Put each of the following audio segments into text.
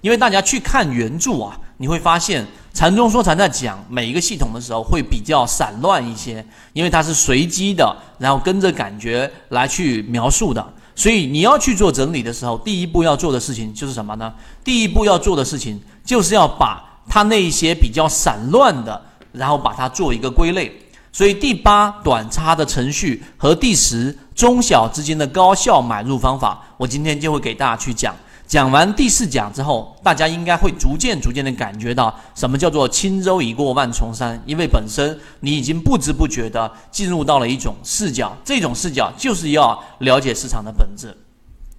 因为大家去看原著啊，你会发现禅宗说禅在讲每一个系统的时候会比较散乱一些，因为它是随机的，然后跟着感觉来去描述的。所以你要去做整理的时候，第一步要做的事情就是什么呢？第一步要做的事情就是要把它那一些比较散乱的，然后把它做一个归类。所以第八短差的程序和第十中小之间的高效买入方法，我今天就会给大家去讲。讲完第四讲之后，大家应该会逐渐逐渐的感觉到什么叫做轻舟已过万重山，因为本身你已经不知不觉的进入到了一种视角，这种视角就是要了解市场的本质。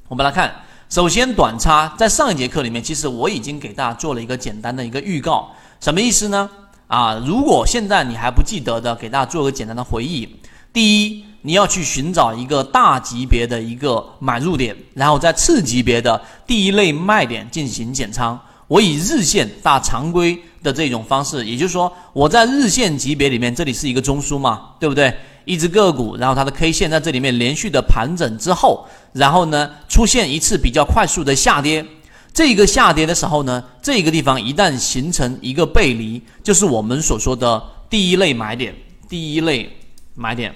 我们来看，首先短差在上一节课里面，其实我已经给大家做了一个简单的一个预告，什么意思呢？啊，如果现在你还不记得的，给大家做个简单的回忆。第一。你要去寻找一个大级别的一个买入点，然后在次级别的第一类卖点进行减仓。我以日线大常规的这种方式，也就是说，我在日线级别里面，这里是一个中枢嘛，对不对？一只个股，然后它的 K 线在这里面连续的盘整之后，然后呢出现一次比较快速的下跌。这个下跌的时候呢，这个地方一旦形成一个背离，就是我们所说的第一类买点。第一类买点。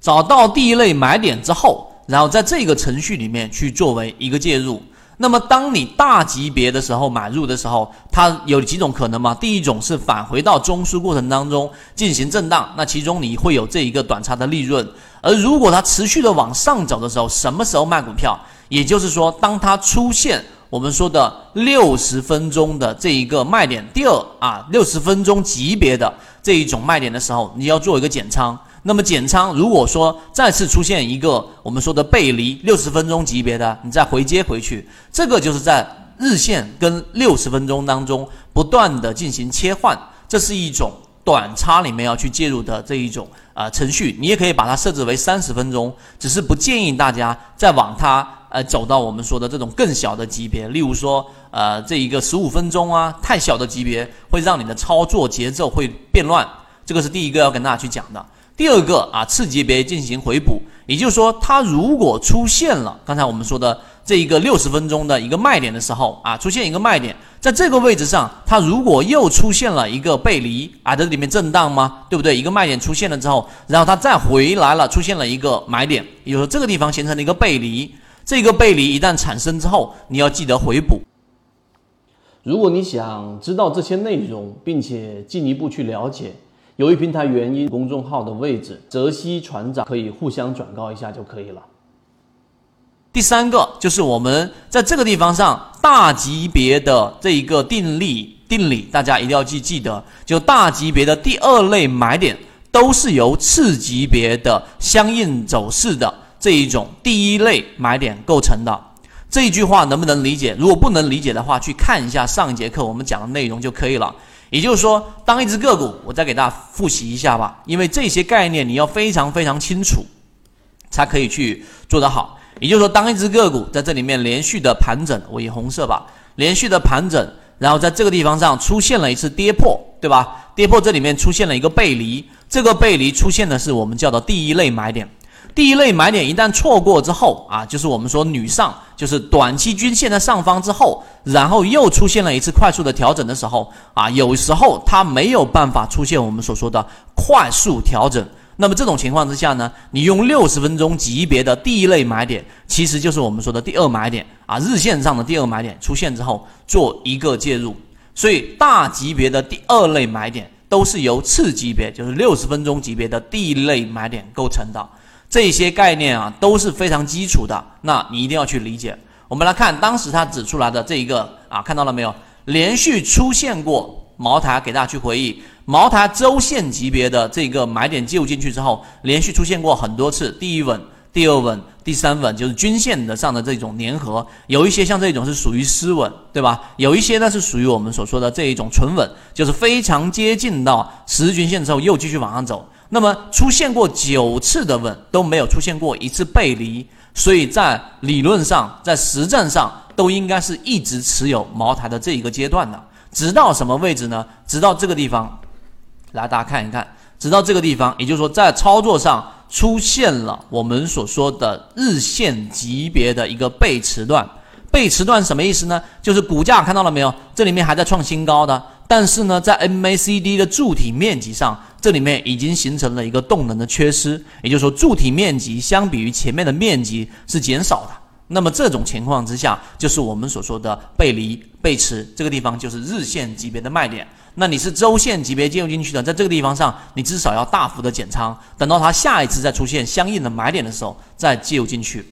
找到第一类买点之后，然后在这个程序里面去作为一个介入。那么，当你大级别的时候买入的时候，它有几种可能嘛？第一种是返回到中枢过程当中进行震荡，那其中你会有这一个短差的利润。而如果它持续的往上走的时候，什么时候卖股票？也就是说，当它出现我们说的六十分钟的这一个卖点，第二啊，六十分钟级别的这一种卖点的时候，你要做一个减仓。那么减仓，如果说再次出现一个我们说的背离六十分钟级别的，你再回接回去，这个就是在日线跟六十分钟当中不断的进行切换，这是一种短差里面要去介入的这一种啊程序。你也可以把它设置为三十分钟，只是不建议大家再往它呃走到我们说的这种更小的级别，例如说呃这一个十五分钟啊，太小的级别会让你的操作节奏会变乱。这个是第一个要跟大家去讲的。第二个啊，次级别进行回补，也就是说，它如果出现了刚才我们说的这一个六十分钟的一个卖点的时候啊，出现一个卖点，在这个位置上，它如果又出现了一个背离啊，在里面震荡吗？对不对？一个卖点出现了之后，然后它再回来了，出现了一个买点，也就是说这个地方形成了一个背离，这个背离一旦产生之后，你要记得回补。如果你想知道这些内容，并且进一步去了解。由于平台原因，公众号的位置，泽西船长可以互相转告一下就可以了。第三个就是我们在这个地方上大级别的这一个定力定理，大家一定要记记得，就大级别的第二类买点都是由次级别的相应走势的这一种第一类买点构成的。这一句话能不能理解？如果不能理解的话，去看一下上一节课我们讲的内容就可以了。也就是说，当一只个股，我再给大家复习一下吧，因为这些概念你要非常非常清楚，才可以去做得好。也就是说，当一只个股在这里面连续的盘整，我以红色吧，连续的盘整，然后在这个地方上出现了一次跌破，对吧？跌破这里面出现了一个背离，这个背离出现的是我们叫做第一类买点。第一类买点一旦错过之后啊，就是我们说女上，就是短期均线的上方之后，然后又出现了一次快速的调整的时候啊，有时候它没有办法出现我们所说的快速调整。那么这种情况之下呢，你用六十分钟级别的第一类买点，其实就是我们说的第二买点啊，日线上的第二买点出现之后做一个介入。所以大级别的第二类买点都是由次级别，就是六十分钟级别的第一类买点构成的。这些概念啊都是非常基础的，那你一定要去理解。我们来看当时他指出来的这一个啊，看到了没有？连续出现过茅台，给大家去回忆茅台周线级别的这个买点介入进去之后，连续出现过很多次，第一稳、第二稳、第三稳，就是均线的上的这种粘合。有一些像这种是属于失稳，对吧？有一些呢是属于我们所说的这一种纯稳，就是非常接近到十均线之后又继续往上走。那么出现过九次的稳都没有出现过一次背离，所以在理论上，在实战上都应该是一直持有茅台的这一个阶段的，直到什么位置呢？直到这个地方，来大家看一看，直到这个地方，也就是说在操作上出现了我们所说的日线级别的一个背驰段，背驰段什么意思呢？就是股价看到了没有？这里面还在创新高的，但是呢，在 MACD 的柱体面积上，这里面已经形成了一个动能的缺失，也就是说，柱体面积相比于前面的面积是减少的。那么这种情况之下，就是我们所说的背离背驰，这个地方就是日线级别的卖点。那你是周线级别介入进去的，在这个地方上，你至少要大幅的减仓，等到它下一次再出现相应的买点的时候，再介入进去。